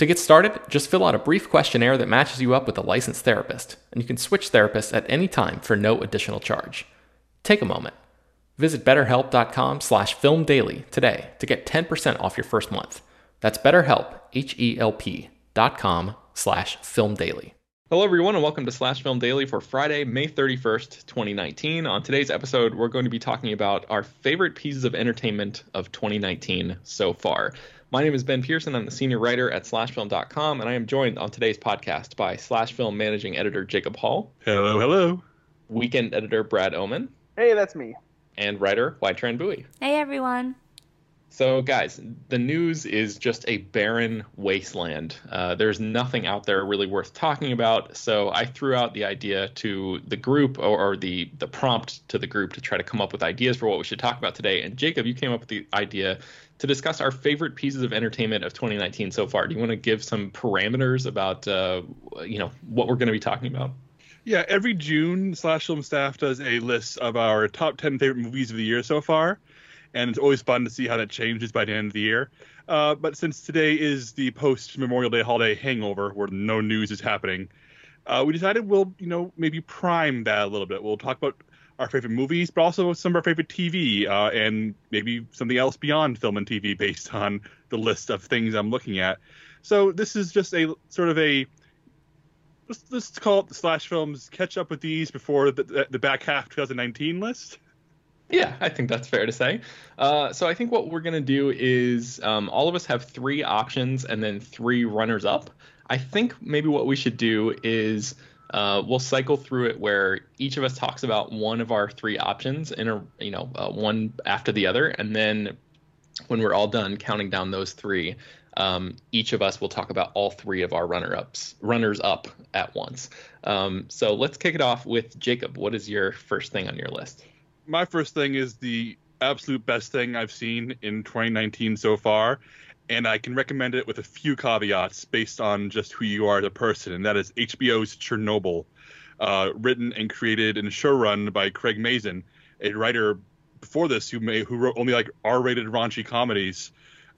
To get started, just fill out a brief questionnaire that matches you up with a licensed therapist, and you can switch therapists at any time for no additional charge. Take a moment. Visit betterhelp.com slash filmdaily today to get 10% off your first month. That's betterhelp, H-E-L-P dot com slash filmdaily. Hello, everyone, and welcome to Slash Film Daily for Friday, May 31st, 2019. On today's episode, we're going to be talking about our favorite pieces of entertainment of 2019 so far. My name is Ben Pearson. I'm the senior writer at slashfilm.com, and I am joined on today's podcast by Slash Film managing editor Jacob Hall. Hello, hello. Weekend editor Brad Oman. Hey, that's me. And writer Tran Bui. Hey, everyone. So, guys, the news is just a barren wasteland. Uh, there's nothing out there really worth talking about. So, I threw out the idea to the group, or, or, the the prompt to the group, to try to come up with ideas for what we should talk about today. And Jacob, you came up with the idea to discuss our favorite pieces of entertainment of 2019 so far. Do you want to give some parameters about uh, you know what we're going to be talking about? Yeah, every June, Slash Film staff does a list of our top 10 favorite movies of the year so far, and it's always fun to see how that changes by the end of the year. Uh, but since today is the post Memorial Day holiday hangover, where no news is happening, uh, we decided we'll you know maybe prime that a little bit. We'll talk about our favorite movies, but also some of our favorite TV, uh, and maybe something else beyond film and TV based on the list of things I'm looking at. So this is just a sort of a let's, let's call it the slash films catch up with these before the, the back half 2019 list. Yeah, I think that's fair to say. Uh, so I think what we're gonna do is um, all of us have three options and then three runners up. I think maybe what we should do is uh, we'll cycle through it where each of us talks about one of our three options in a you know uh, one after the other, and then when we're all done counting down those three, um, each of us will talk about all three of our runner ups runners up at once. Um, so let's kick it off with Jacob. What is your first thing on your list? My first thing is the absolute best thing I've seen in 2019 so far, and I can recommend it with a few caveats based on just who you are as a person, and that is HBO's Chernobyl, uh, written and created and showrun by Craig Mazin, a writer before this who may, who wrote only like R-rated raunchy comedies,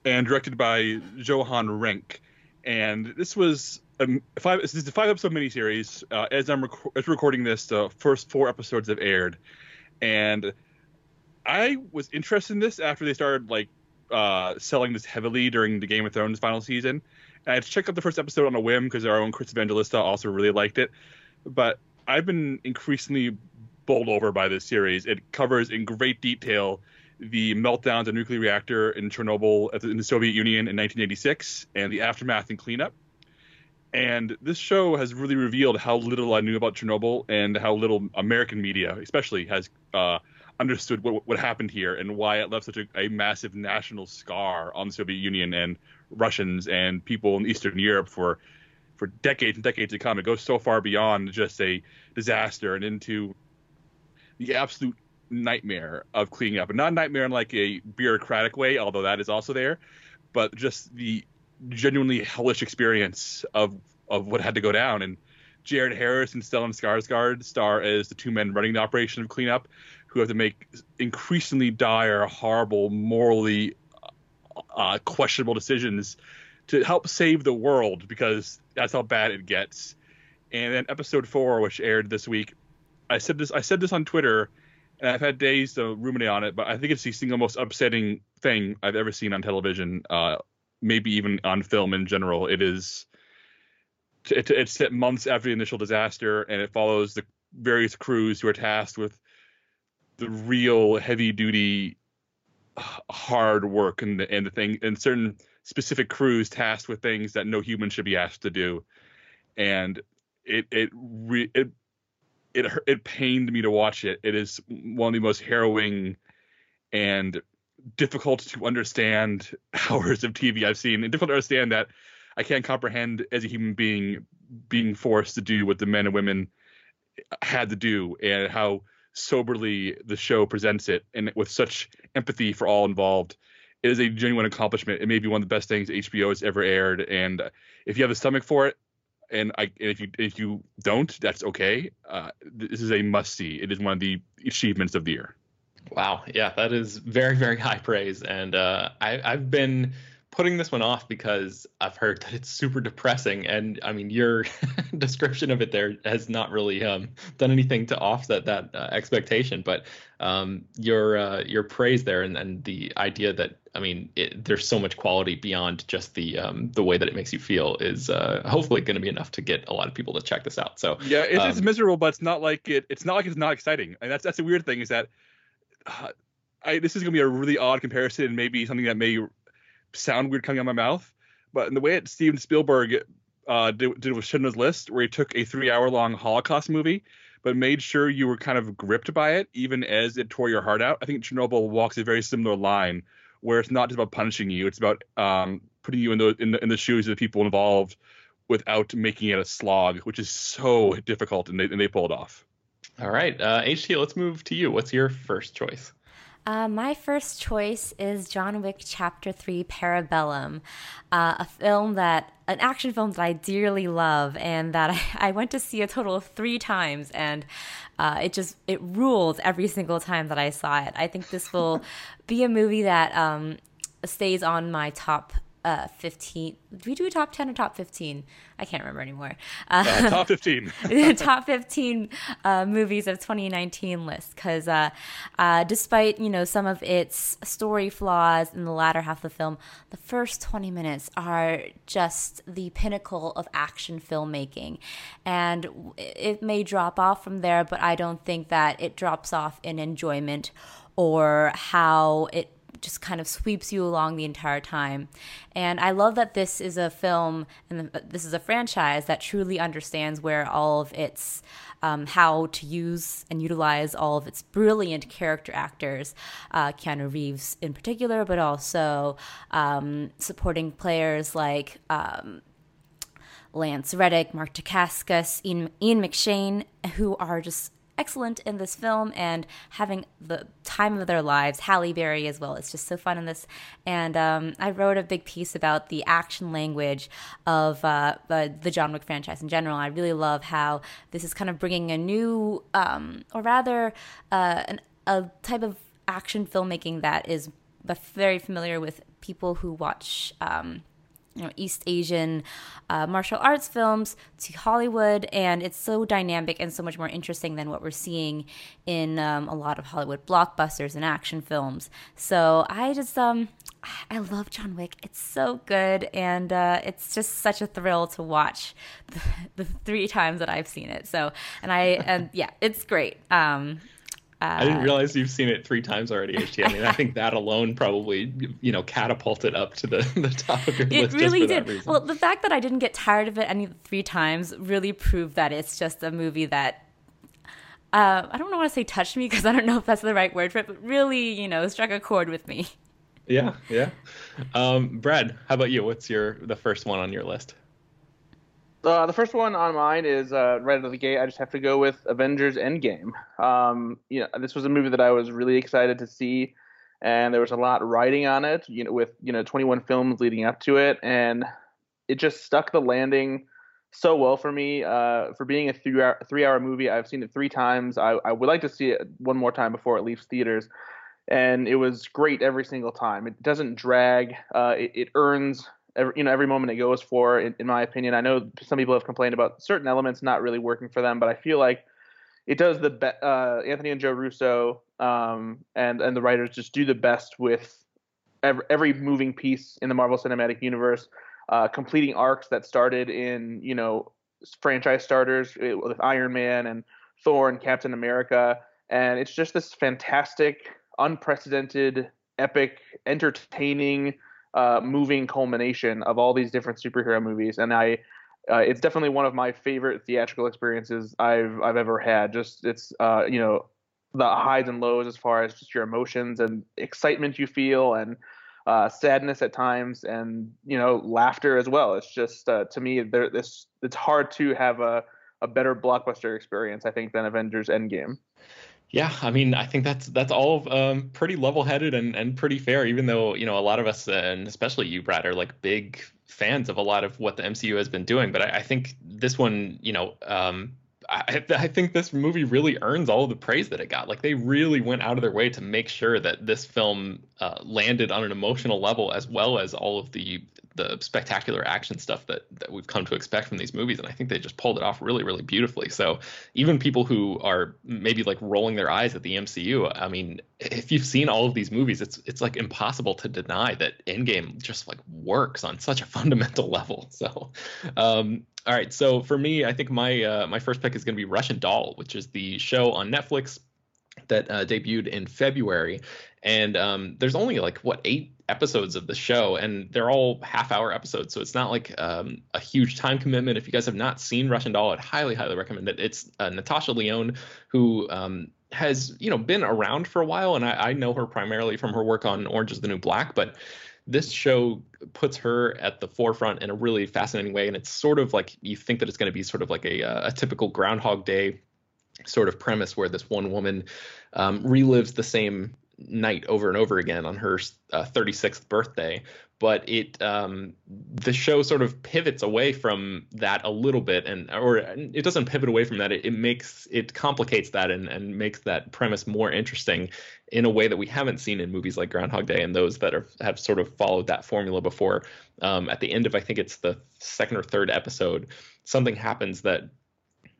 and directed by Johan Renck. And this was a five. This is a five episode miniseries. Uh, as I'm rec- as recording this, the first four episodes have aired, and I was interested in this after they started like uh, selling this heavily during the Game of Thrones final season, And I checked out the first episode on a whim because our own Chris Evangelista also really liked it. But I've been increasingly bowled over by this series. It covers in great detail the meltdown of nuclear reactor in Chernobyl in the Soviet Union in 1986 and the aftermath and cleanup. And this show has really revealed how little I knew about Chernobyl and how little American media, especially, has uh, understood what, what happened here and why it left such a, a, massive national scar on the Soviet Union and Russians and people in Eastern Europe for for decades and decades to come. It goes so far beyond just a disaster and into the absolute nightmare of cleaning up, and not a nightmare in like a bureaucratic way, although that is also there, but just the genuinely hellish experience of of what had to go down. And Jared Harris and Stellan Skarsgård star as the two men running the operation of cleanup, who have to make increasingly dire, horrible, morally uh, questionable decisions to help save the world because that's how bad it gets. And then episode four, which aired this week, I said this. I said this on Twitter, and I've had days to ruminate on it. But I think it's the single most upsetting thing I've ever seen on television, uh, maybe even on film in general. It is. It, it's set months after the initial disaster, and it follows the various crews who are tasked with the real heavy duty hard work and the, and the thing and certain specific crews tasked with things that no human should be asked to do and it it re, it it it pained me to watch it it is one of the most harrowing and difficult to understand hours of TV I've seen and difficult to understand that I can't comprehend as a human being being forced to do what the men and women had to do and how soberly the show presents it and with such empathy for all involved. It is a genuine accomplishment. It may be one of the best things HBO has ever aired. And if you have the stomach for it, and I, and if you if you don't, that's okay. Uh, this is a must see. It is one of the achievements of the year. Wow, yeah, that is very very high praise, and uh, I, I've been putting this one off because I've heard that it's super depressing, and I mean your description of it there has not really um, done anything to offset that uh, expectation. But um, your uh, your praise there and, and the idea that I mean it, there's so much quality beyond just the um, the way that it makes you feel is uh, hopefully going to be enough to get a lot of people to check this out. So yeah, it's, it's um, miserable, but it's not like it. It's not like it's not exciting, and that's that's the weird thing is that. I, this is going to be a really odd comparison and maybe something that may sound weird coming out of my mouth, but in the way that Steven Spielberg uh, did, did with Schindler's List, where he took a three-hour-long Holocaust movie, but made sure you were kind of gripped by it, even as it tore your heart out. I think Chernobyl walks a very similar line, where it's not just about punishing you; it's about um, putting you in the, in the in the shoes of the people involved, without making it a slog, which is so difficult, and they and they pull it off. All right, uh, HT, let's move to you. What's your first choice? Uh, my first choice is John Wick Chapter 3 Parabellum, uh, a film that, an action film that I dearly love and that I, I went to see a total of three times and uh, it just, it ruled every single time that I saw it. I think this will be a movie that um, stays on my top uh, 15. Do we do a top 10 or top 15? I can't remember anymore. Uh, uh, top 15. top 15 uh, movies of 2019 list. Because uh, uh, despite, you know, some of its story flaws in the latter half of the film, the first 20 minutes are just the pinnacle of action filmmaking. And it may drop off from there, but I don't think that it drops off in enjoyment or how it just kind of sweeps you along the entire time. And I love that this is a film and this is a franchise that truly understands where all of its um, how to use and utilize all of its brilliant character actors, uh, Keanu Reeves in particular, but also um, supporting players like. Um, Lance Reddick, Mark Dacascos, Ian, Ian McShane, who are just excellent in this film and having the time of their lives. Halle Berry as well. It's just so fun in this. And um, I wrote a big piece about the action language of uh, the, the John Wick franchise in general. I really love how this is kind of bringing a new, um, or rather, uh, an, a type of action filmmaking that is very familiar with people who watch. Um, you know, East Asian uh, martial arts films to Hollywood, and it's so dynamic and so much more interesting than what we're seeing in um, a lot of Hollywood blockbusters and action films. So I just um I love John Wick. It's so good, and uh, it's just such a thrill to watch the, the, three times that I've seen it. So, and I and yeah, it's great. Um, uh, I didn't realize you've seen it three times already, HT. I mean, I think that alone probably, you know, catapulted up to the, the top of your it list. It really did. Well, the fact that I didn't get tired of it any three times really proved that it's just a movie that uh, I don't want to say touched me because I don't know if that's the right word for it, but really, you know, struck a chord with me. Yeah, yeah. Um, Brad, how about you? What's your the first one on your list? Uh, the first one on mine is uh, right out of the gate. I just have to go with Avengers Endgame. Um, you know, this was a movie that I was really excited to see, and there was a lot riding on it. You know, with you know 21 films leading up to it, and it just stuck the landing so well for me. Uh, for being a three hour three hour movie, I've seen it three times. I, I would like to see it one more time before it leaves theaters. And it was great every single time. It doesn't drag. Uh, it, it earns every, you know every moment it goes for in, in, my opinion. I know some people have complained about certain elements not really working for them but i feel like it does the best uh, anthony and joe russo um, and and the writers just do the best with every, every moving piece in the marvel cinematic universe uh, completing arcs that started in you know franchise starters uh, with iron man and thor and captain america. And it's just this fantastic unprecedented epic entertaining uh, moving culmination of all these different superhero movies, and I. Uh, it's definitely one of my favorite theatrical experiences I've I've ever had. Just it's uh, you know the highs and lows as far as just your emotions and excitement you feel and uh, sadness at times and you know laughter as well. It's just uh, to me there this it's hard to have a a better blockbuster experience I think than Avengers Endgame. Yeah, I mean, I think that's that's all um, pretty level-headed and, and pretty fair. Even though you know a lot of us, and especially you, Brad, are like big fans of a lot of what the MCU has been doing. But I, I think this one, you know, um, I, I, think this movie really earns all the praise that it got. Like they really went out of their way to make sure that this film uh, landed on an emotional level, as well as all of the the spectacular action stuff that that we've come to expect from these movies and I think they just pulled it off really really beautifully. So even people who are maybe like rolling their eyes at the MCU, I mean, if you've seen all of these movies, it's it's like impossible to deny that Endgame just like works on such a fundamental level. So um all right, so for me, I think my uh, my first pick is going to be Russian Doll, which is the show on Netflix that uh, debuted in February, and um, there's only like what eight episodes of the show, and they're all half-hour episodes, so it's not like um, a huge time commitment. If you guys have not seen Russian Doll, I'd highly, highly recommend it. It's uh, Natasha Lyonne who um, has you know been around for a while, and I, I know her primarily from her work on Orange Is the New Black, but this show puts her at the forefront in a really fascinating way and it's sort of like you think that it's going to be sort of like a, a typical groundhog day sort of premise where this one woman um, relives the same night over and over again on her uh, 36th birthday but it um, the show sort of pivots away from that a little bit and or it doesn't pivot away from that. It, it makes it complicates that and, and makes that premise more interesting in a way that we haven't seen in movies like groundhog day and those that are, have sort of followed that formula before. Um, at the end of i think it's the second or third episode something happens that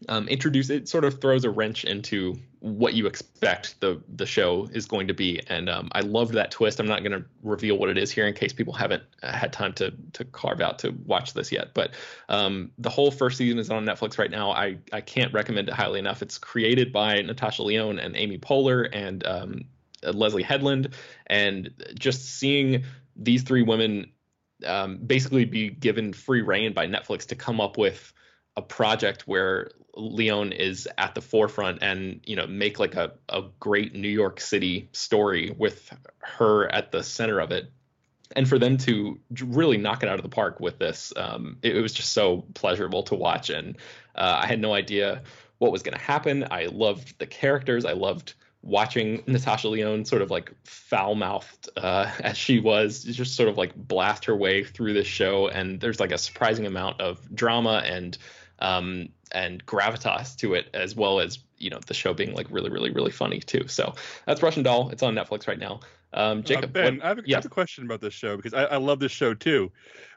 um, introduce it sort of throws a wrench into what you expect the the show is going to be. And um, i loved that twist. I'm not going to reveal what it is here in case people haven't had time to to carve out to watch this yet. But um, the whole first season is on netflix right now. I i can't recommend it highly enough. It's created by natasha lyonne and amy poehler and um, leslye headland. And just seeing these three women um, basically be given free reign by netflix to come up with a project where Lyonne is at the forefront and you know make like a, a great New York City story with her at the center of it. And for them to really knock it out of the park with this um, it, was just so pleasurable to watch. And uh, I had no idea what was going to happen. I loved the characters. I loved watching Natasha Lyonne sort of like foul mouthed uh, as she was, just sort of like blast her way through this show. And there's like a surprising amount of drama and um, and gravitas to it, as well as you know the show being like really, really, really funny too. So that's Russian Doll. It's on Netflix right now. Um, uh, Jacob, uh, Ben, what, I, have a, yeah. I, have a, question about this show because I, I love this show too,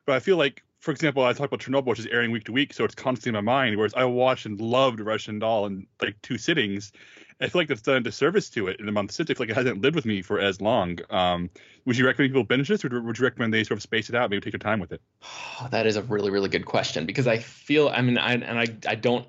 but I feel like, for example, I talk about Chernobyl, which is airing week to week, so it's constantly in my mind. Whereas I watched and loved Russian Doll in like two sittings, I feel like that's done a disservice to it in the month since. I feel like it hasn't lived with me for as long. Um, would you recommend people binge this, or would you recommend they sort of space it out, maybe take their time with it? Oh, that is a really, really good question because I feel, I mean, I, and I, I don't,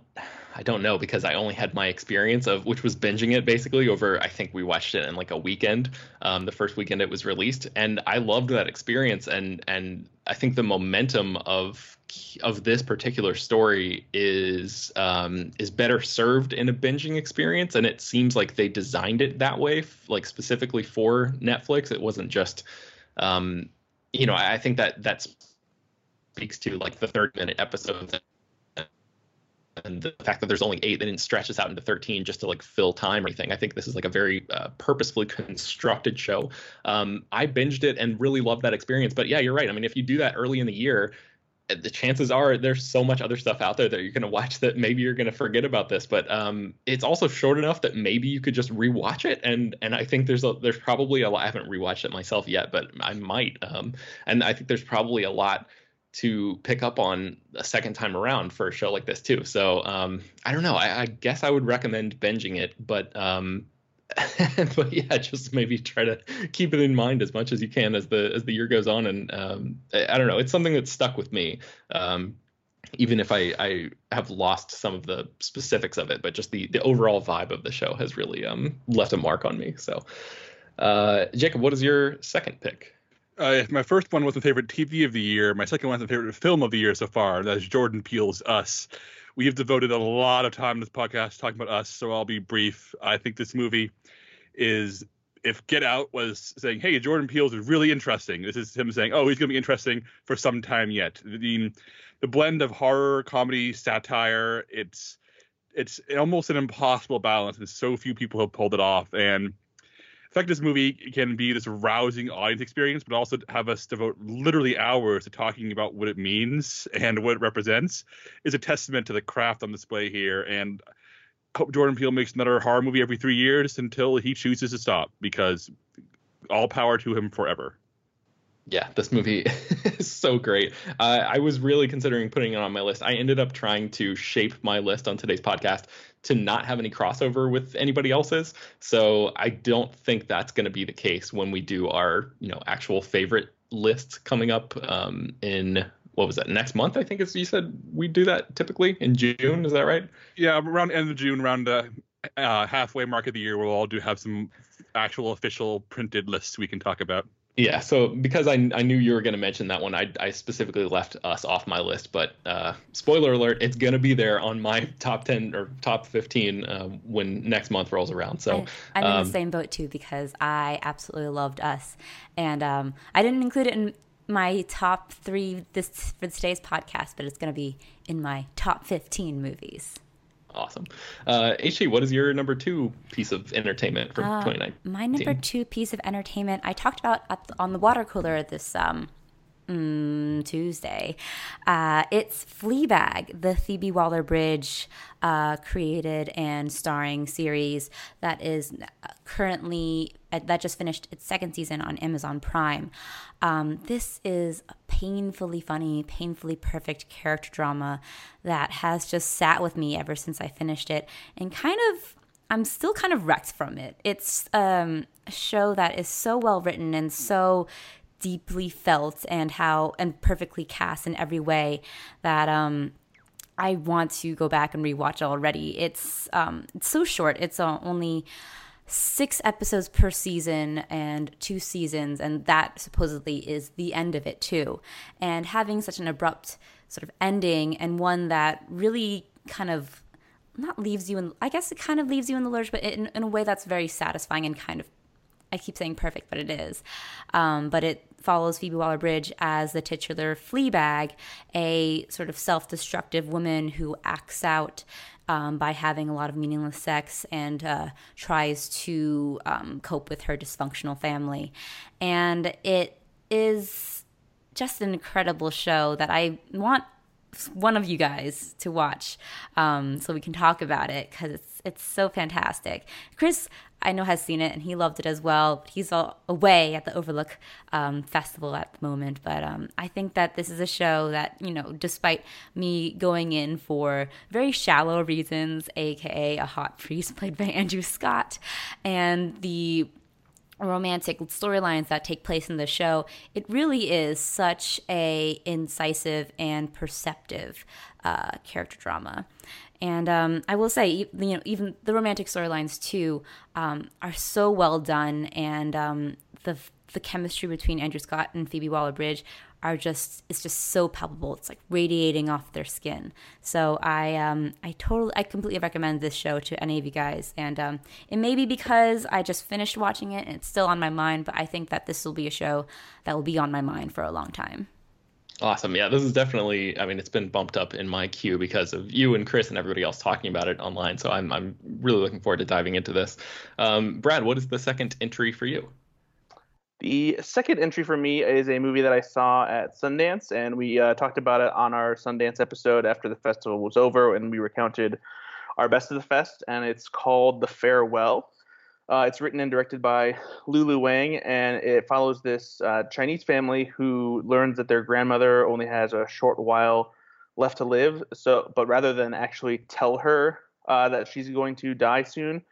I don't know because I only had my experience of which was binging it basically over. I think we watched it in like a weekend, um, the first weekend it was released, and I loved that experience. And and I think the momentum of of this particular story is um, is better served in a binging experience, and it seems like they designed it that way, like specifically for Netflix. It wasn't just, um, you know, I think that that speaks to like the 30 minute episodes and the fact that there's only eight, they didn't stretch this out into 13 just to like fill time or anything. I think this is like a very uh, purposefully constructed show. Um, I binged it and really loved that experience. But yeah, you're right. I mean, if you do that early in the year, the chances are there's so much other stuff out there that you're going to watch that maybe you're going to forget about this but um, it's also short enough that maybe you could just rewatch it and and I think there's a there's probably a lot I haven't rewatched it myself yet but I might um, and I think there's probably a lot to pick up on a second time around for a show like this too. So um, I don't know. I, I, guess I would recommend binging it, but um, but yeah, just maybe try to keep it in mind as much as you can as the as the year goes on. And um, I, don't know. It's something that's stuck with me. Um, even if I, I have lost some of the specifics of it, but just the, the overall vibe of the show has really um, left a mark on me. So, uh, Jacob, what is your second pick? Uh, my first one was my favorite TV of the year. My second one was my favorite film of the year so far. That is Jordan Peele's Us. We have devoted a lot of time in this podcast talking about Us, so I'll be brief. I think this movie is, if Get Out was saying, "Hey, Jordan Peele's is really interesting," this is him saying, "Oh, he's going to be interesting for some time yet." The the blend of horror, comedy, satire, it's it's almost an impossible balance, and so few people have pulled it off. And fact this movie can be this rousing audience experience, but also have us devote literally hours to talking about what it means and what it represents is a testament to the craft on display here. And hope Jordan Peele makes another horror movie every three years until he chooses to stop because all power to him forever yeah, this movie is so great. Uh, I was really considering putting it on my list. I ended up trying to shape my list on today's podcast to not have any crossover with anybody else's. So I don't think that's going to be the case when we do our, you know, actual favorite lists coming up um, in what was that next month? I think as you said we do that typically in June. Is that right? Yeah, around end of June, around the uh, halfway mark of the year, we'll all do have some actual official printed lists we can talk about. Yeah, so because I, I knew you were going to mention that one, I, I specifically left us off my list. But uh, spoiler alert, it's going to be there on my top 10 or top 15 uh, when next month rolls around. So I, am um, in the same boat too because I absolutely loved us. And um, I didn't include it in my top three this for today's podcast, but it's going to be in my top 15 movies awesome. Uh, HT, what is your number two piece of entertainment from uh, 2019? My number two piece of entertainment I talked about the, on the water cooler this um, mm, Tuesday. Uh, it's Fleabag, the Phoebe Waller Bridge uh, created and starring series that is currently uh, that just finished its second season on Amazon Prime. Um, this is a painfully funny, painfully perfect character drama that has just sat with me ever since I finished it, and kind of I'm still kind of wrecked from it. It's um, a show that is so well written and so deeply felt and how and perfectly cast in every way that um I want to go back and rewatch already. It's um it's so short. It's uh, only six episodes per season and two seasons, and that supposedly is the end of it too. And having such an abrupt sort of ending and one that really kind of not leaves you in I guess it kind of leaves you in the lurch, but in, in a way that's very satisfying and kind of I keep saying perfect, but it is. Um, but it follows Phoebe Waller Bridge as the titular Fleabag, a sort of self destructive woman who acts out um, by having a lot of meaningless sex and uh, tries to um, cope with her dysfunctional family. And it is just an incredible show that I want one of you guys to watch, um, so we can talk about it because it's it's so fantastic. Chris, I know has seen it and he loved it as well. He's all away at the Overlook um, Festival at the moment, but um, I think that this is a show that you know, despite me going in for very shallow reasons, aka a hot priest played by Andrew Scott, and the romantic storylines that take place in the show it really is such a incisive and perceptive uh, character drama. And um, I will say, you know, even the romantic storylines too um, are so well done, and um, the the chemistry between Andrew Scott and Phoebe Waller-Bridge are just it's just so palpable. It's like radiating off their skin. So I um I totally I completely recommend this show to any of you guys. And um it may be because I just finished watching it and it's still on my mind, but I think that this will be a show that will be on my mind for a long time. Awesome. Yeah, this is definitely. I mean, it's been bumped up in my queue because of you and Chris and everybody else talking about it online. So I'm I'm really looking forward to diving into this. Um, Brad, what is the second entry for you? The second entry for me is a movie that I saw at Sundance, and we uh, talked about it on our Sundance episode after the festival was over, and we recounted our best of the fest. And it's called The Farewell. Uh, it's written and directed by Lulu Wang, and it follows this uh, Chinese family who learns that their grandmother only has a short while left to live. So, but rather than actually tell her uh, that she's going to die soon,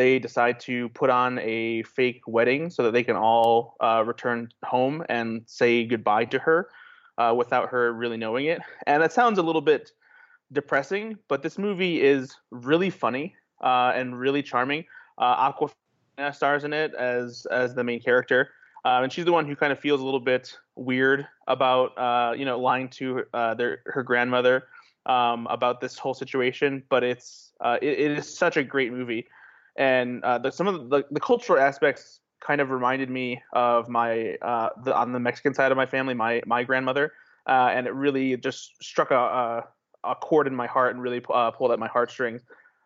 they decide to put on a fake wedding so that they can all uh, return home and say goodbye to her uh, without her really knowing it. And that sounds a little bit depressing, but this movie is really funny uh, and really charming. Uh, Awkwafina stars in it as as the main character, uh, and she's the one who kind of feels a little bit weird about uh, you know lying to their her grandmother um, about this whole situation. But it's it, it is such a great movie, and uh, the, some of the, the cultural aspects kind of reminded me of my uh, the, on the Mexican side of my family, my my grandmother, and it really just struck a, a, a chord in my heart and really pulled at my heartstrings.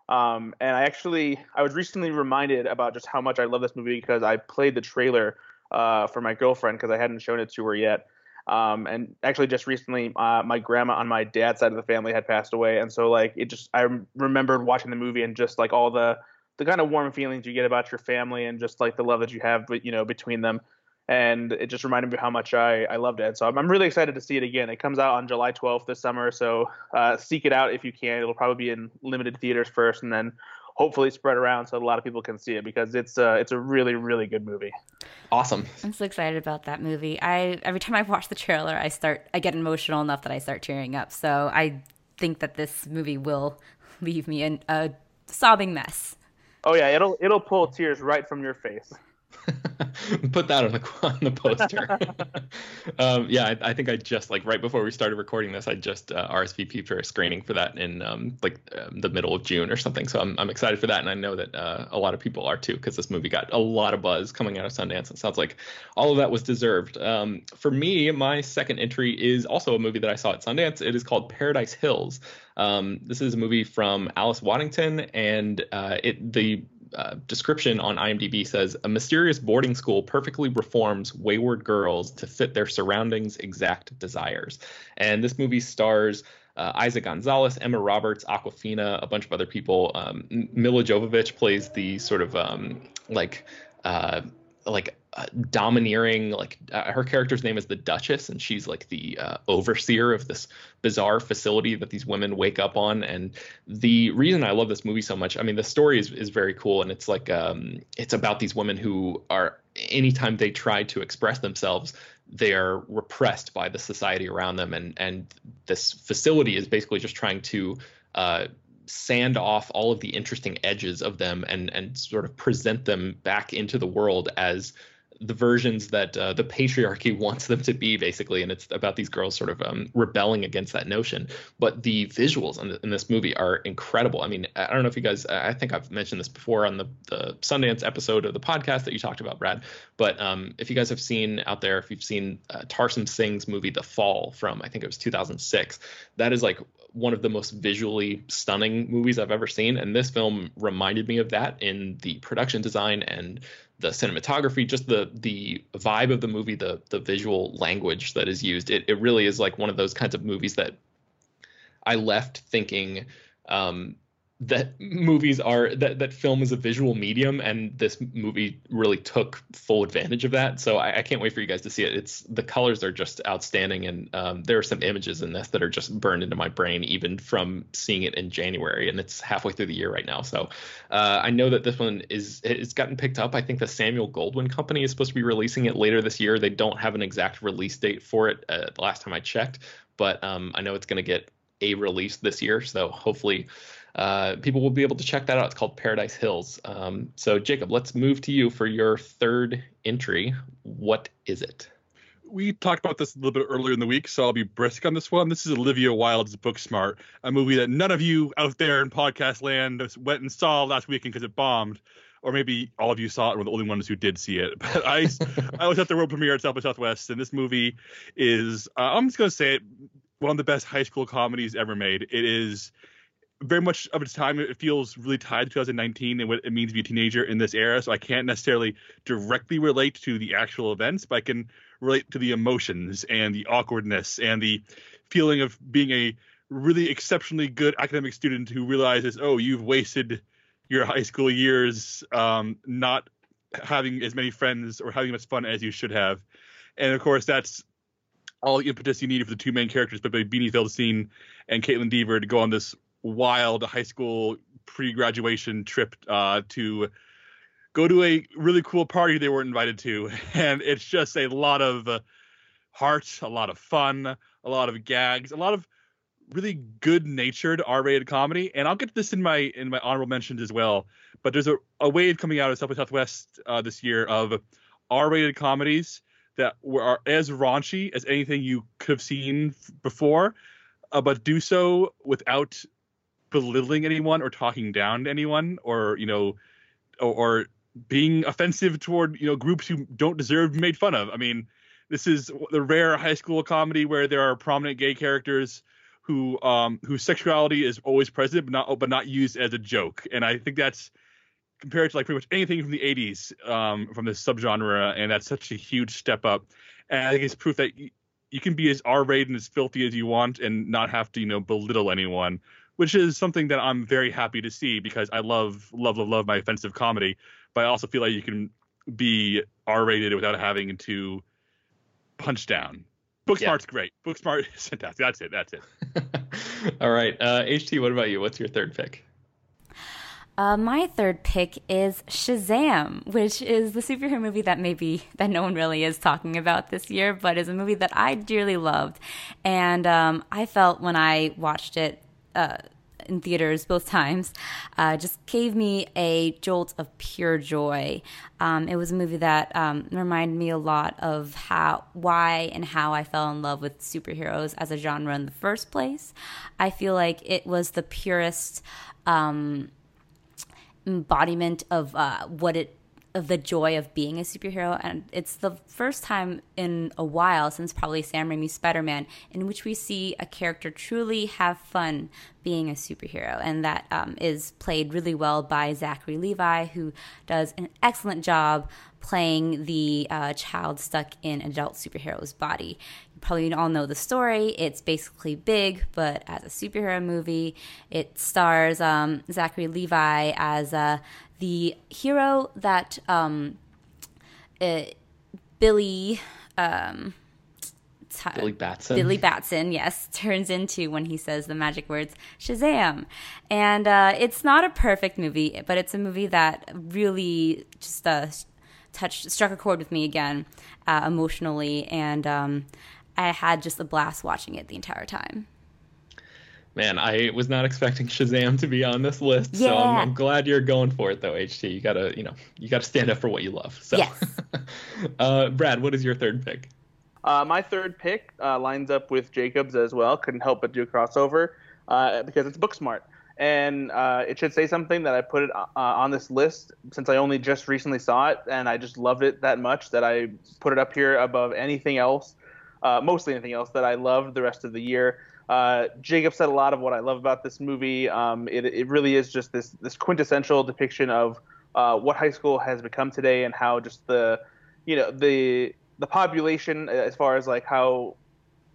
Um, and I actually I was recently reminded about just how much I love this movie because I played the trailer uh, for my girlfriend because I hadn't shown it to her yet. Um, and actually, just recently, uh, my grandma on my dad's side of the family had passed away, and so like it just I remembered watching the movie and just like all the the kind of warm feelings you get about your family and just like the love that you have, but you know, between them and it just reminded me how much I, I loved it. So I'm, I'm really excited to see it again. It comes out on July 12th this summer, so uh, seek it out if you can. It'll probably be in limited theaters first, and then hopefully spread around so a lot of people can see it because it's uh, it's a really really good movie. Awesome. I'm so excited about that movie. I every time I watch the trailer, I start I get emotional enough that I start tearing up. So I think that this movie will leave me in a sobbing mess. Oh yeah, it'll it'll pull tears right from your face. Put that on the on the poster. um, yeah, I, I, think I just like right before we started recording this, I just uh, RSVP for a screening for that in um, like um, the middle of June or something. So I'm I'm excited for that, and I know that uh, a lot of people are too because this movie got a lot of buzz coming out of Sundance. It sounds like all of that was deserved. Um, for me, my second entry is also a movie that I saw at Sundance. It is called Paradise Hills. Um, this is a movie from Alice Waddington, and uh, it the uh, description on IMDb says a mysterious boarding school perfectly reforms wayward girls to fit their surroundings' exact desires. And this movie stars uh, Eiza Gonzalez, Emma Roberts, Awkwafina, a bunch of other people. Um, Milla Jovovich plays the sort of um, like uh, like uh, domineering like uh, her character's name is the duchess and she's like the uh, overseer of this bizarre facility that these women wake up on. And the reason i love this movie so much i mean the story is, is very cool and it's like um, it's about these women who are anytime they try to express themselves they are repressed by the society around them. And and this facility is basically just trying to uh, sand off all of the interesting edges of them and and sort of present them back into the world as the versions that uh, the patriarchy wants them to be, basically, and it's about these girls sort of um, rebelling against that notion. But the visuals in, the, in, this movie are incredible. I mean, I don't know if you guys, I think I've mentioned this before on the, the Sundance episode of the podcast that you talked about, Brad. But um, if you guys have seen out there, if you've seen uh, Tarsem Singh's movie The Fall from, I think it was 2006, that is like one of the most visually stunning movies I've ever seen. And this film reminded me of that in the production design and the cinematography, just the the vibe of the movie, the the visual language that is used. It it really is like one of those kinds of movies that I left thinking um, that movies are that that film is a visual medium and this movie really took full advantage of that. So I, I can't wait for you guys to see it. It's the colors are just outstanding and um, there are some images in this that are just burned into my brain even from seeing it in january and it's halfway through the year right now. So uh, i know that this one is it's gotten picked up. I think the samuel goldwyn company is supposed to be releasing it later this year. They don't have an exact release date for it uh, last time i checked but um, i know it's going to get a release this year. So hopefully uh, people will be able to check that out. It's called Paradise Hills. Um, so, Jacob, let's move to you for your third entry. What is it? We talked about this a little bit earlier in the week, so I'll be brisk on this one. This is Olivia Wilde's Booksmart, a movie that none of you out there in podcast land went and saw last weekend because it bombed. Or maybe all of you saw it and were the only ones who did see it. But I, I was at the world premiere at South by Southwest, and this movie is, uh, I'm just going to say it, one of the best high school comedies ever made. It is very much of its time it feels really tied to 2019 and what it means to be a teenager in this era so i can't necessarily directly relate to the actual events but i can relate to the emotions and the awkwardness and the feeling of being a really exceptionally good academic student who realizes oh you've wasted your high school years um, not having as many friends or having as much fun as you should have. And of course that's all the impetus you need for the two main characters, but Beanie Feldstein and Kaitlyn Dever, to go on this wild high school pre-graduation trip uh, to go to a really cool party they weren't invited to, and it's just a lot of heart, a lot of fun, a lot of gags, a lot of really good-natured R-rated comedy. And I'll get to this in my in my honorable mentions as well. But there's a, a wave coming out of South by Southwest uh, this year of R-rated comedies that were are as raunchy as anything you could have seen before, uh, but do so without belittling anyone or talking down to anyone or you know or, or being offensive toward you know groups who don't deserve to be made fun of. I mean, this is the rare high school comedy where there are prominent gay characters who um whose sexuality is always present but not but not used as a joke. And I think that's compared to like pretty much anything from the 80s um from this subgenre and that's such a huge step up. And I think it's proof that you, you can be as R-rated and as filthy as you want and not have to you know belittle anyone which is something that I'm very happy to see because I love love love love my offensive comedy, but I also feel like you can be R-rated without having to punch down. Booksmart's yeah. great. Booksmart is fantastic. That's it. That's it. All right, uh, HT. What about you? What's your third pick? Uh, my third pick is Shazam, which is the superhero movie that maybe that no one really is talking about this year, but is a movie that I dearly loved, and um, I felt when I watched it uh, in theaters both times, uh, just gave me a jolt of pure joy. Um, it was a movie that um, reminded me a lot of how, why, and how I fell in love with superheroes as a genre in the first place. I feel like it was the purest um, embodiment of uh, what it the joy of being a superhero. And it's the first time in a while, since probably Sam Raimi's Spider Man, in which we see a character truly have fun being a superhero. And that um, is played really well by Zachary Levi, who does an excellent job playing the uh, child stuck in adult superhero's body. You probably all know the story. It's basically big, but as a superhero movie, it stars um, Zachary Levi as uh, the hero that um, uh, Billy. Um, t- Billy Batson. Billy Batson, yes, turns into when he says the magic words Shazam. And uh, it's not a perfect movie, but it's a movie that really just uh, touched, struck a chord with me again uh, emotionally. And um, I had just a blast watching it the entire time. Man, I was not expecting Shazam to be on this list, yeah. so I'm, I'm, glad you're going for it, though. HT, you gotta, you know, you gotta stand up for what you love. So, yes. uh, Brad, what is your third pick? Uh, my third pick uh, lines up with Jacob's as well. Couldn't help but do a crossover uh, because it's Booksmart, and uh, it should say something that I put it uh, on this list since I only just recently saw it, and I just loved it that much that I put it up here above anything else, mostly anything else that I loved the rest of the year. Uh, Jacob said a lot of what I love about this movie. Um, it, it really is just this this quintessential depiction of uh, what high school has become today and how just the you know the the population as far as like how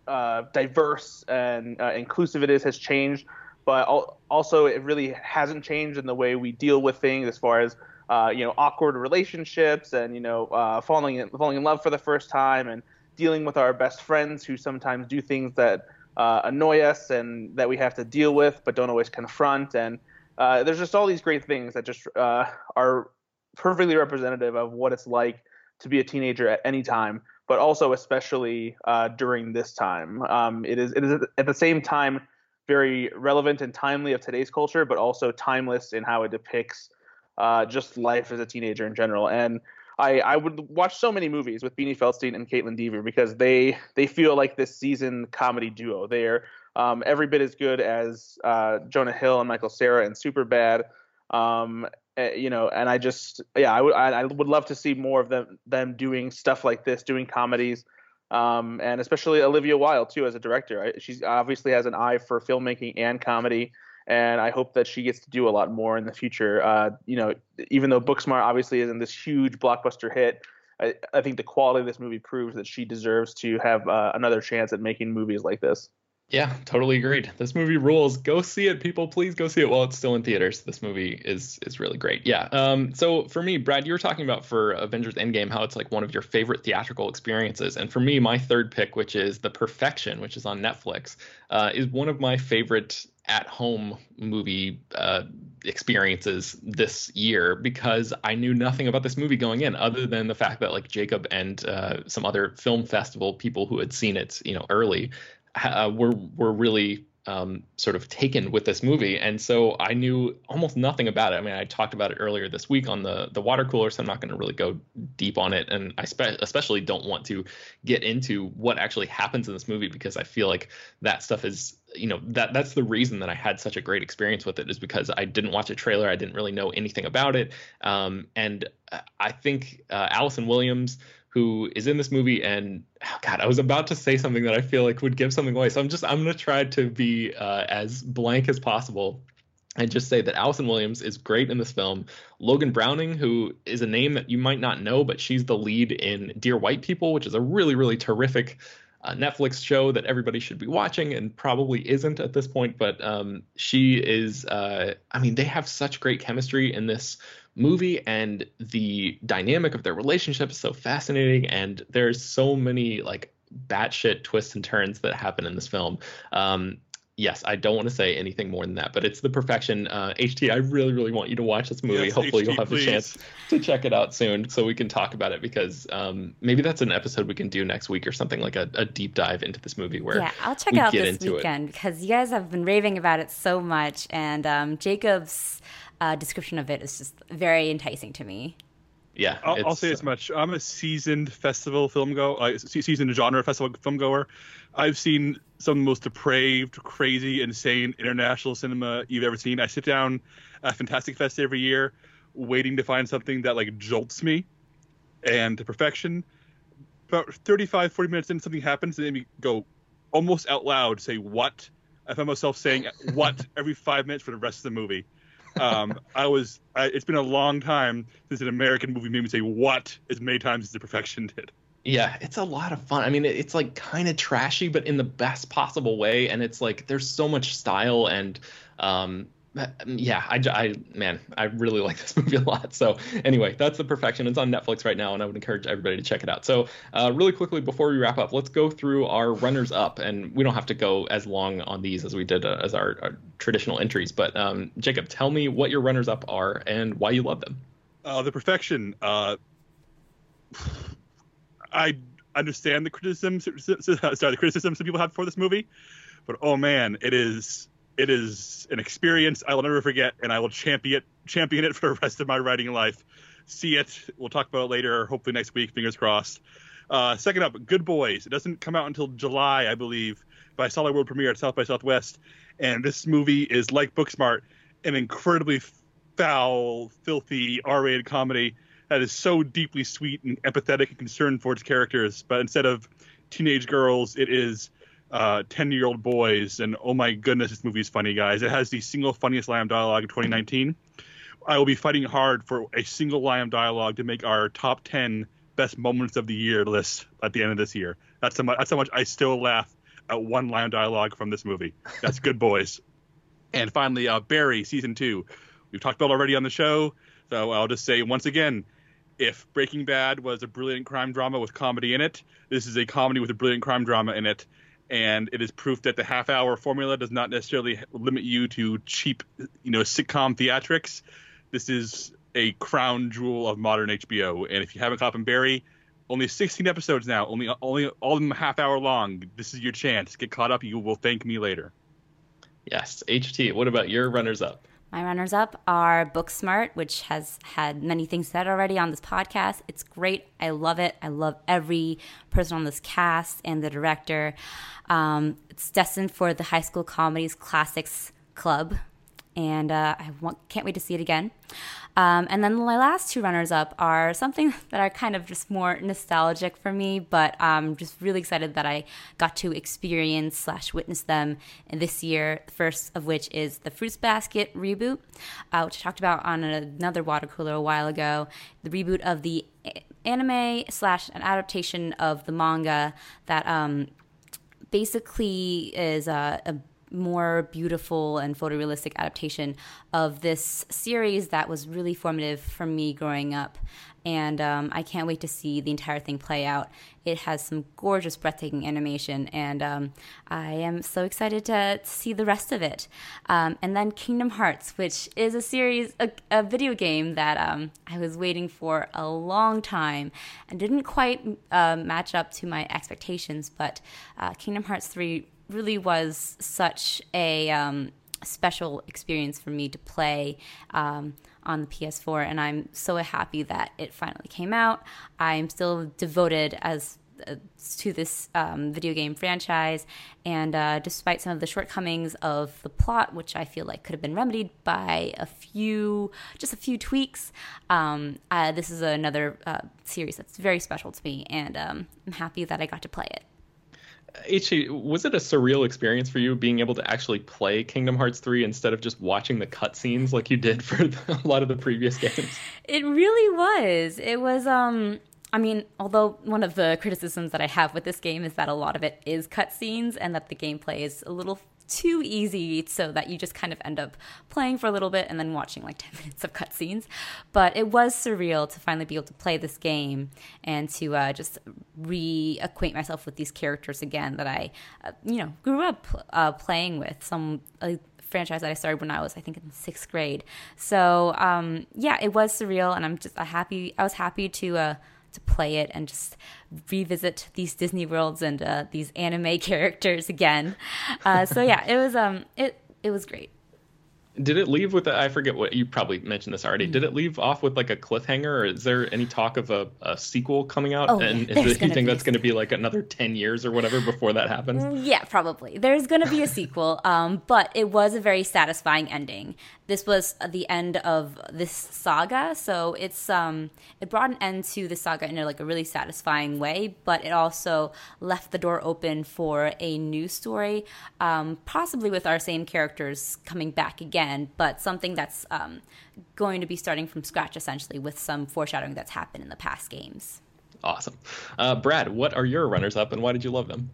uh, diverse and uh, inclusive it is has changed, but also it really hasn't changed in the way we deal with things as far as uh, you know awkward relationships and you know uh, falling in, falling in love for the first time and dealing with our best friends who sometimes do things that uh, annoy us and that we have to deal with but don't always confront. And uh, there's just all these great things that just uh, are perfectly representative of what it's like to be a teenager at any time but also especially uh, during this time um, it is it is at the same time very relevant and timely of today's culture but also timeless in how it depicts uh, just life as a teenager in general. And I, I would watch so many movies with Beanie Feldstein and Kaitlyn Dever because they they feel like this seasoned comedy duo. They're um, every bit as good as uh, Jonah Hill and Michael Cera and Superbad. Um, eh, you know, and I just yeah, I would I, would love to see more of them them doing stuff like this, doing comedies. Um, and especially Olivia Wilde too as a director. She obviously has an eye for filmmaking and comedy and I hope that she gets to do a lot more in the future. Uh, you know, even though Booksmart obviously isn't this huge blockbuster hit, I, I, think the quality of this movie proves that she deserves to have uh, another chance at making movies like this. Yeah, totally agreed. This movie rules. Go see it, people. Please go see it while it's still in theaters. This movie is is really great. Yeah. Um. So for me, Brad, you were talking about for Avengers Endgame how it's like one of your favorite theatrical experiences, and for me, my third pick, which is The Perfection, which is on Netflix, uh, is one of my favorite at home movie uh, experiences this year because I knew nothing about this movie going in, other than the fact that like Jacob and uh, some other film festival people who had seen it, you know, early, uh, were were really um, sort of taken with this movie, and so I knew almost nothing about it. I mean, I talked about it earlier this week on the the water cooler, so I'm not going to really go deep on it, and I spe- especially don't want to get into what actually happens in this movie because I feel like that stuff is you know that that's the reason that I had such a great experience with it is because I didn't watch a trailer, I didn't really know anything about it, um, and I think uh, Allison Williams who is in this movie and oh god i was about to say something that i feel like would give something away so i'm just i'm going to try to be uh, as blank as possible and just say that Allison Williams is great in this film. Logan Browning, who is a name that you might not know, but she's the lead in Dear White People, which is a really, really terrific uh, Netflix show that everybody should be watching and probably isn't at this point. But um, she is, uh, I mean, they have such great chemistry in this movie and the dynamic of their relationship is so fascinating and there's so many like batshit twists and turns that happen in this film. Um, yes, I don't want to say anything more than that, but it's the perfection. Uh, HT, I really, really want you to watch this movie. Yes, Hopefully, HT, you'll have please. the chance to check it out soon so we can talk about it because um, maybe that's an episode we can do next week or something like a, a deep dive into this movie where yeah, I'll check it out this weekend it. because you guys have been raving about it so much, and um, Jacob's uh, description of it is just very enticing to me. Yeah, I'll, I'll say as much. I'm a seasoned festival film go, uh, seasoned genre festival film goer. I've seen some of the most depraved, crazy, insane international cinema you've ever seen. I sit down at Fantastic Fest every year, waiting to find something that like jolts me, and to perfection. About 35, 40 minutes in, something happens, and then we go almost out loud, say "what." I find myself saying "what" every five minutes for the rest of the movie um, I was. I, it's been a long time since an American movie made me say "what" as many times as The Perfection did. Yeah, it's a lot of fun. I mean, it's like kind of trashy, but in the best possible way. And it's like there's so much style and um, yeah, I, I man, I really like this movie a lot. So anyway, that's the perfection. It's on Netflix right now, and I would encourage everybody to check it out. So uh, really quickly before we wrap up, let's go through our runners up, and we don't have to go as long on these as we did uh, as our, our, traditional entries. But um, Jacob, tell me what your runners up are and why you love them. Uh, the perfection. Uh, I understand the criticism. Sorry, the criticism some people have for this movie, but oh man, it is it is an experience I will never forget, and I will champion it, champion it for the rest of my writing life. See it. We'll talk about it later, hopefully next week. Fingers crossed. Uh, second up, Good Boys. It doesn't come out until July, I believe, but I saw the world premiere at South by Southwest, and this movie is like Booksmart, an incredibly foul, filthy R-rated comedy that is so deeply sweet and empathetic and concerned for its characters. But instead of teenage girls, it is uh, 10 year old boys. And oh my goodness, this movie is funny, guys. It has the single funniest line of dialogue in 2019. I will be fighting hard for a single line of dialogue to make our top 10 best moments of the year list at the end of this year. That's how much, that's how much I still laugh at one line dialogue from this movie. That's good boys. And finally, uh, Barry season two. We've talked about already on the show, so I'll just say once again, if Breaking Bad was a brilliant crime drama with comedy in it, this is a comedy with a brilliant crime drama in it. And it is proof that the half hour formula does not necessarily limit you to cheap, you know, sitcom theatrics. This is a crown jewel of modern HBO. And if you haven't caught Barry, only 16 episodes now, only only all of them half hour long. This is your chance. Get caught up. You will thank me later. Yes, HT. What about your runners up? My runners up are Booksmart, which has had many things said already on this podcast. It's great. I love it. I love every person on this cast and the director. Um, it's destined for the High School Comedies Classics Club, and uh, I want, can't wait to see it again. Um, and then my last two runners up are something that are kind of just more nostalgic for me, but I'm just really excited that I got to experience slash witness them this year. The first of which is the Fruits Basket reboot, uh, which I talked about on another water cooler a while ago. The reboot of the anime slash an adaptation of the manga that um, basically is a, a more beautiful and photorealistic adaptation of this series that was really formative for me growing up. And um, I can't wait to see the entire thing play out. It has some gorgeous, breathtaking animation, and um, I am so excited to, see the rest of it. Um, and then Kingdom Hearts, which is a series, a, a video game that um, I was waiting for a long time and didn't quite uh, match up to my expectations. But uh, Kingdom Hearts 3 really was such a um, special experience for me to play um, on the PS4, and I'm so happy that it finally came out. I'm still devoted as uh, to this um, video game franchise, and uh, despite some of the shortcomings of the plot, which I feel like could have been remedied by a few, just a few tweaks, um, uh, this is another uh, series that's very special to me, and um, I'm happy that I got to play it. H, was it a surreal experience for you being able to actually play Kingdom Hearts 3 instead of just watching the cutscenes like you did for a lot of the previous games? It really was. It was um I mean, although one of the criticisms that I have with this game is that a lot of it is cutscenes and that the gameplay is a little too easy so that you just kind of end up playing for a little bit and then watching like 10 minutes of cutscenes. But it was surreal to finally be able to play this game and to uh, just reacquaint myself with these characters again that I, uh, you know, grew up uh, playing with. Some franchise that I started when I was, I think, in sixth grade. So um, yeah, it was surreal, and I'm just happy. I was happy to uh, to play it and just revisit these Disney worlds and uh, these anime characters again. Uh, so yeah, it was um it it was great did it leave with a, I forget what you probably mentioned this already. Did it leave off with like a cliffhanger, or is there any talk of a, a sequel coming out? Oh, and is there anything that's going to be like another ten years or whatever before that happens? Mm, yeah, probably. There's going to be a sequel, um, but it was a very satisfying ending. This was the end of this saga, so it's um, it brought an end to the saga in a, like a really satisfying way, but it also left the door open for a new story, um, possibly with our same characters coming back again again, but something that's um, going to be starting from scratch essentially with some foreshadowing that's happened in the past games. Awesome. Uh, Brad, what are your runners up and why did you love them?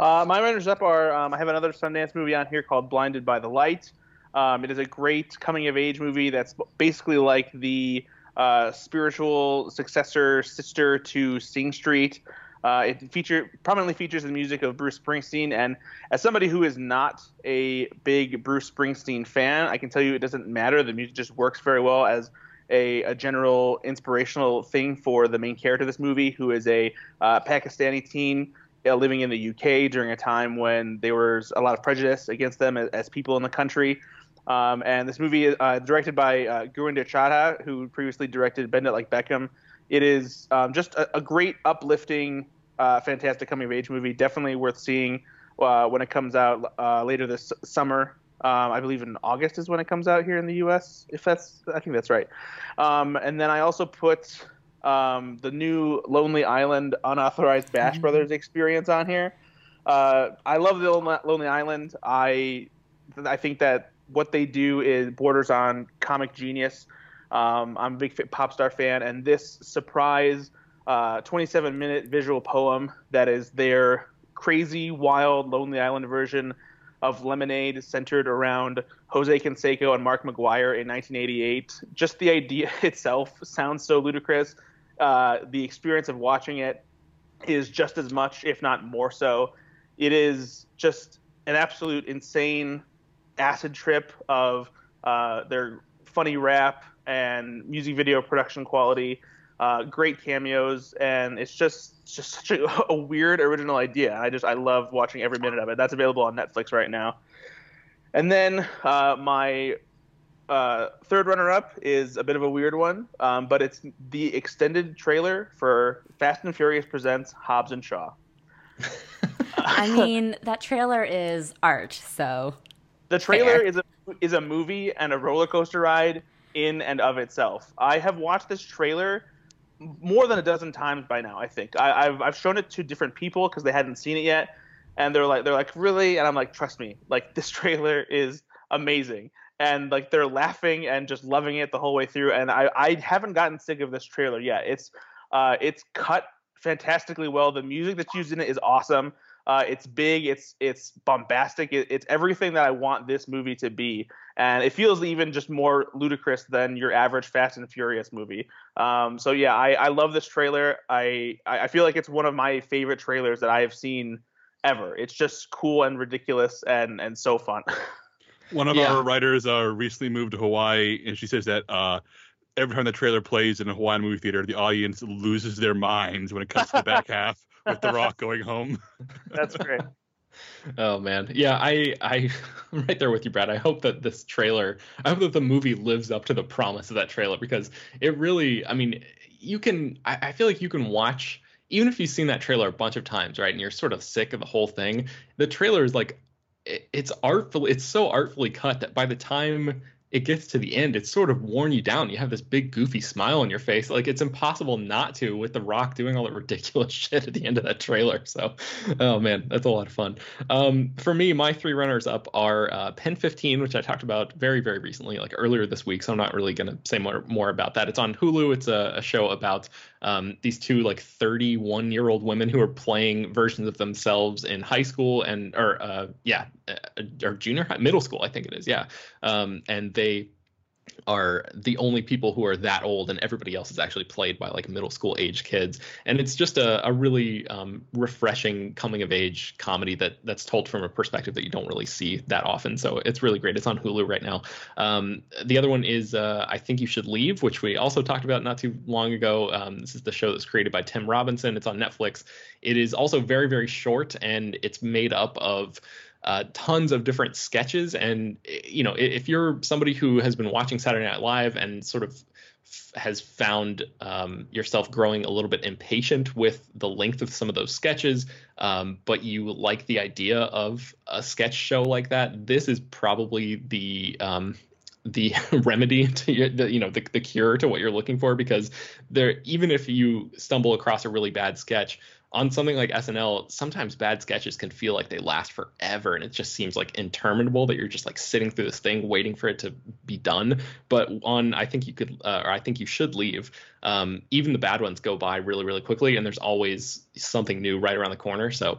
Uh, my runners up are um, I have another Sundance movie on here called Blinded by the Light. Um, it is a great coming of age movie that's basically like the uh, spiritual successor sister to Sing Street. Uh, it feature prominently features the music of Bruce Springsteen, and as somebody who is not a big Bruce Springsteen fan, I can tell you it doesn't matter. The music just works very well as a, a general inspirational thing for the main character of this movie, who is a uh, Pakistani teen uh, living in the UK during a time when there was a lot of prejudice against them as, as people in the country. Um, and this movie is uh, directed by uh, Gurinder Chadha, who previously directed Bend It Like Beckham it is um, just a, a, great, uplifting, uh, fantastic coming of age movie. Definitely worth seeing uh, when it comes out uh, later this summer. Um, I believe in August is when it comes out here in the U.S. If that's, I think that's right. Um, and then I also put um, the new Lonely Island unauthorized Bash mm-hmm. Brothers experience on here. Uh, I love the Lonely Island. I I think that what they do is borders on comic genius. Um, I'm a big pop star fan, and this surprise uh, 27 minute visual poem that is their crazy, wild, Lonely Island version of Lemonade centered around Jose Canseco and Mark McGwire in 1988. Just the idea itself sounds so ludicrous. Uh, the experience of watching it is just as much, if not more so. It is just an absolute insane acid trip of uh, their funny rap and music video production quality, uh, great cameos, and it's just it's just such a, a, weird original idea. I just I love watching every minute of it. That's available on Netflix right now. And then uh, my uh, third runner-up is a bit of a weird one, um, but it's the extended trailer for Fast and Furious presents Hobbs and Shaw. I mean, that trailer is art, so the trailer Fair. is a is a movie and a roller coaster ride in and of itself. I have watched this trailer more than a dozen times by now. I think I, have I've shown it to different people because they hadn't seen it yet, and they're like they're like really, and I'm like trust me, like this trailer is amazing, and like they're laughing and just loving it the whole way through. And I I haven't gotten sick of this trailer yet. It's uh it's cut fantastically well. The music that's used in it is awesome. Uh, it's big. It's it's bombastic. It, it's everything that I want this movie to be, and it feels even just more ludicrous than your average Fast and Furious movie. Um, so yeah, I, I love this trailer. I I feel like it's one of my favorite trailers that I have seen ever. It's just cool and ridiculous and and so fun. One of yeah. our writers uh, recently moved to Hawaii, and she says that uh, every time the trailer plays in a Hawaiian movie theater, the audience loses their minds when it comes to the back half with The Rock going home. That's great. Oh man, yeah, I I I'm right there with you, Brad. I hope that this trailer, I hope that the movie lives up to the promise of that trailer because it really, I mean, you can, I, I feel like you can watch even if you've seen that trailer a bunch of times, right, and you're sort of sick of the whole thing. The trailer is like, it, it's artful, it's so artfully cut that by the time it gets to the end, it's sort of worn you down. You have this big goofy smile on your face. Like it's impossible not to with The Rock doing all that ridiculous shit at the end of that trailer. So, oh man, that's a lot of fun. Um, for me, my three runners up are uh, Pen 15, which I talked about very, very recently, like earlier this week. So I'm not really going to say more, more about that. It's on Hulu. It's a, a show about um, these two like 31 year old women who are playing versions of themselves in high school and, or uh, yeah, uh, or junior high, middle school, I think it is. Yeah. Um, and they are the only people who are that old and everybody else is actually played by like middle school age kids. And it's just a, a really um, refreshing coming of age comedy that that's told from a perspective that you don't really see that often. So it's really great. It's on hulu right now. Um, the other one is uh, i think you should leave which we also talked about not too long ago. Um, this is the show that's created by tim robinson. It's on netflix. It is also very very short and it's made up of uh, tons of different sketches. And you know, if you're somebody who has been watching Saturday Night Live and sort of has found um, yourself growing a little bit impatient with the length of some of those sketches, um, but you like the idea of a sketch show like that, this is probably the um, the remedy to your, the, you know the, the cure to what you're looking for because there even if you stumble across a really bad sketch on something like SNL, sometimes bad sketches can feel like they last forever and it just seems like interminable that you're just like sitting through this thing waiting for it to be done. But on I think you could uh, or I think you should leave. Um, even the bad ones go by really really quickly and there's always something new right around the corner. So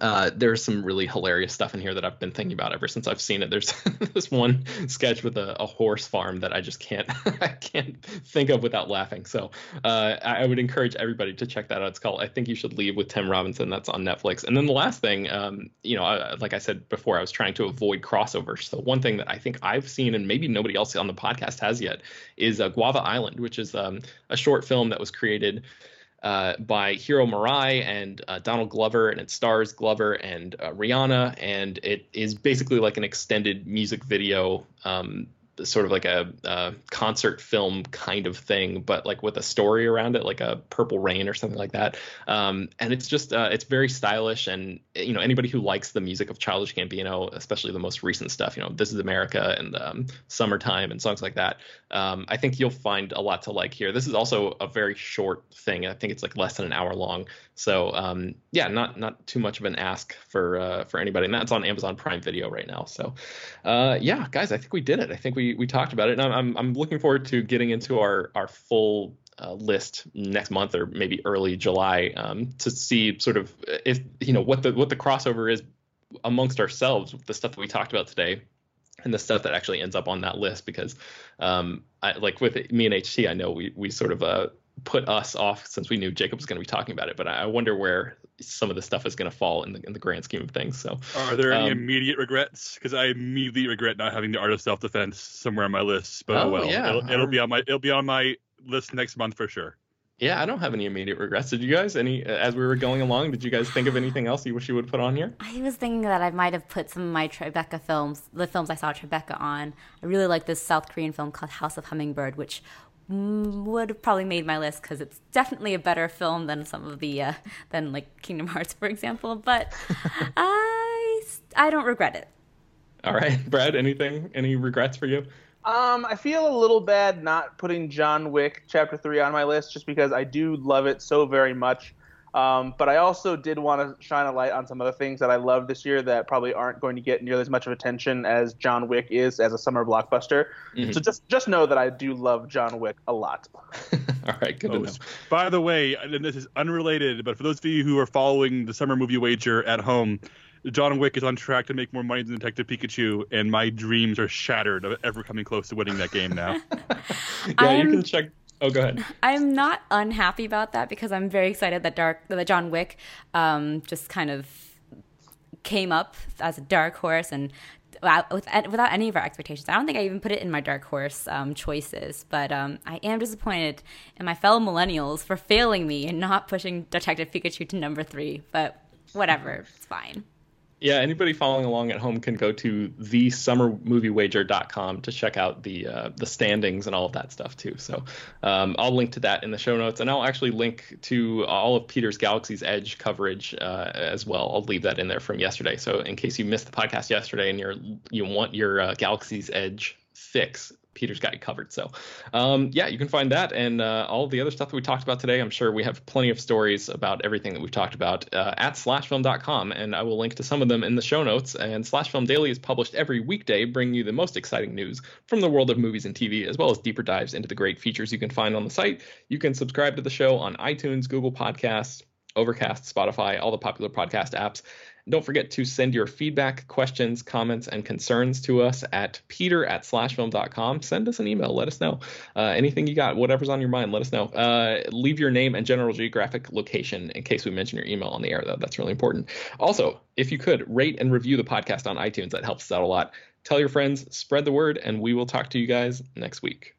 uh, there's some really hilarious stuff in here that I've been thinking about ever since I've seen it. There's this one sketch with a, a, horse farm that I just can't I can't think of without laughing. So uh, I would encourage everybody to check that out. It's called I think you should leave with Tim Robinson. That's on Netflix. And then the last thing, um, you know, I, like I said before, I was trying to avoid crossovers. So one thing that I think I've seen and maybe nobody else on the podcast has yet is uh, Guava Island, which is um, a short film that was created uh, by Hiro Murai and uh, Donald Glover, and it stars Glover and uh, Rihanna, and it is basically like an extended music video um, sort of like a, a, concert film kind of thing, but like with a story around it, like a Purple Rain or something like that. Um, and it's just uh, it's very stylish, and you know anybody who likes the music of Childish Gambino, especially the most recent stuff, you know This Is America and um, Summertime and songs like that, um, I think you'll find a lot to like here. This is also a very short thing. I think it's like less than an hour long. So um, yeah, not not too much of an ask for uh, for anybody, and that's on Amazon Prime Video right now. So uh, yeah, guys, I think we did it. I think we we talked about it, and I'm I'm looking forward to getting into our our full uh, list next month or maybe early July um, to see sort of if you know what the what the crossover is amongst ourselves, the stuff that we talked about today, and the stuff that actually ends up on that list. Because um, I, like with me and HT, I know we we sort of uh, put us off since we knew Jacob was going to be talking about it, but I wonder where some of the stuff is going to fall in the in the grand scheme of things. So, are there any um, immediate regrets? Because I immediately regret not having the art of self defense somewhere on my list. But oh, well, yeah. it'll, it'll be on my it'll be on my list next month for sure. Yeah, I don't have any immediate regrets. Did you guys? Any as we were going along? Did you guys think of anything else you wish you would put on here? I was thinking that I might have put some of my Tribeca films, the films I saw Tribeca on. I really like this South Korean film called House of Hummingbird, which would have probably made my list because it's definitely a better film than some of the uh, than like Kingdom Hearts, for example. But I I don't regret it. All right, Brad. Anything? Any regrets for you? Um, I feel a little bad not putting John Wick Chapter Three on my list just because I do love it so very much. Um, but I also did want to shine a light on some other things that I love this year that probably aren't going to get nearly as much of attention as John Wick is as a summer blockbuster. Mm-hmm. So just just know that I do love John Wick a lot. All right, good oh, to know. By the way, and this is unrelated, but for those of you who are following the summer movie wager at home, John Wick is on track to make more money than Detective Pikachu, and my dreams are shattered of ever coming close to winning that game now. yeah, I'm, you can check Oh, go ahead. I'm not unhappy about that because I'm very excited that Dark that John Wick um, just kind of came up as a dark horse and without, without any of our expectations. I don't think I even put it in my dark horse um, choices, but um, I am disappointed in my fellow millennials for failing me and not pushing Detective Pikachu to number three. But whatever, it's fine yeah, anybody following along at home can go to thesummermoviewager.com to check out the uh, the standings and all of that stuff too. So um, I'll link to that in the show notes, and I'll actually link to all of Peter's Galaxy's Edge coverage uh, as well. I'll leave that in there from yesterday. So in case you missed the podcast yesterday and you're you want your uh, Galaxy's Edge fix, Peter's got you covered. So, um, yeah, you can find that and uh, all the other stuff that we talked about today. I'm sure we have plenty of stories about everything that we've talked about uh, at slashfilm.com, and I will link to some of them in the show notes. And Slashfilm Daily is published every weekday, bringing you the most exciting news from the world of movies and TV, as well as deeper dives into the great features you can find on the site. You can subscribe to the show on iTunes, Google Podcasts, Overcast, Spotify, all the popular podcast apps. Don't forget to send your feedback, questions, comments, and concerns to us at peter at slashfilm.com. Send us an email. Let us know. Uh, anything you got, whatever's on your mind, let us know. Uh, leave your name and general geographic location in case we mention your email on the air, though. That's really important. Also, if you could, rate and review the podcast on iTunes. That helps us out a lot. Tell your friends, spread the word, and we will talk to you guys next week.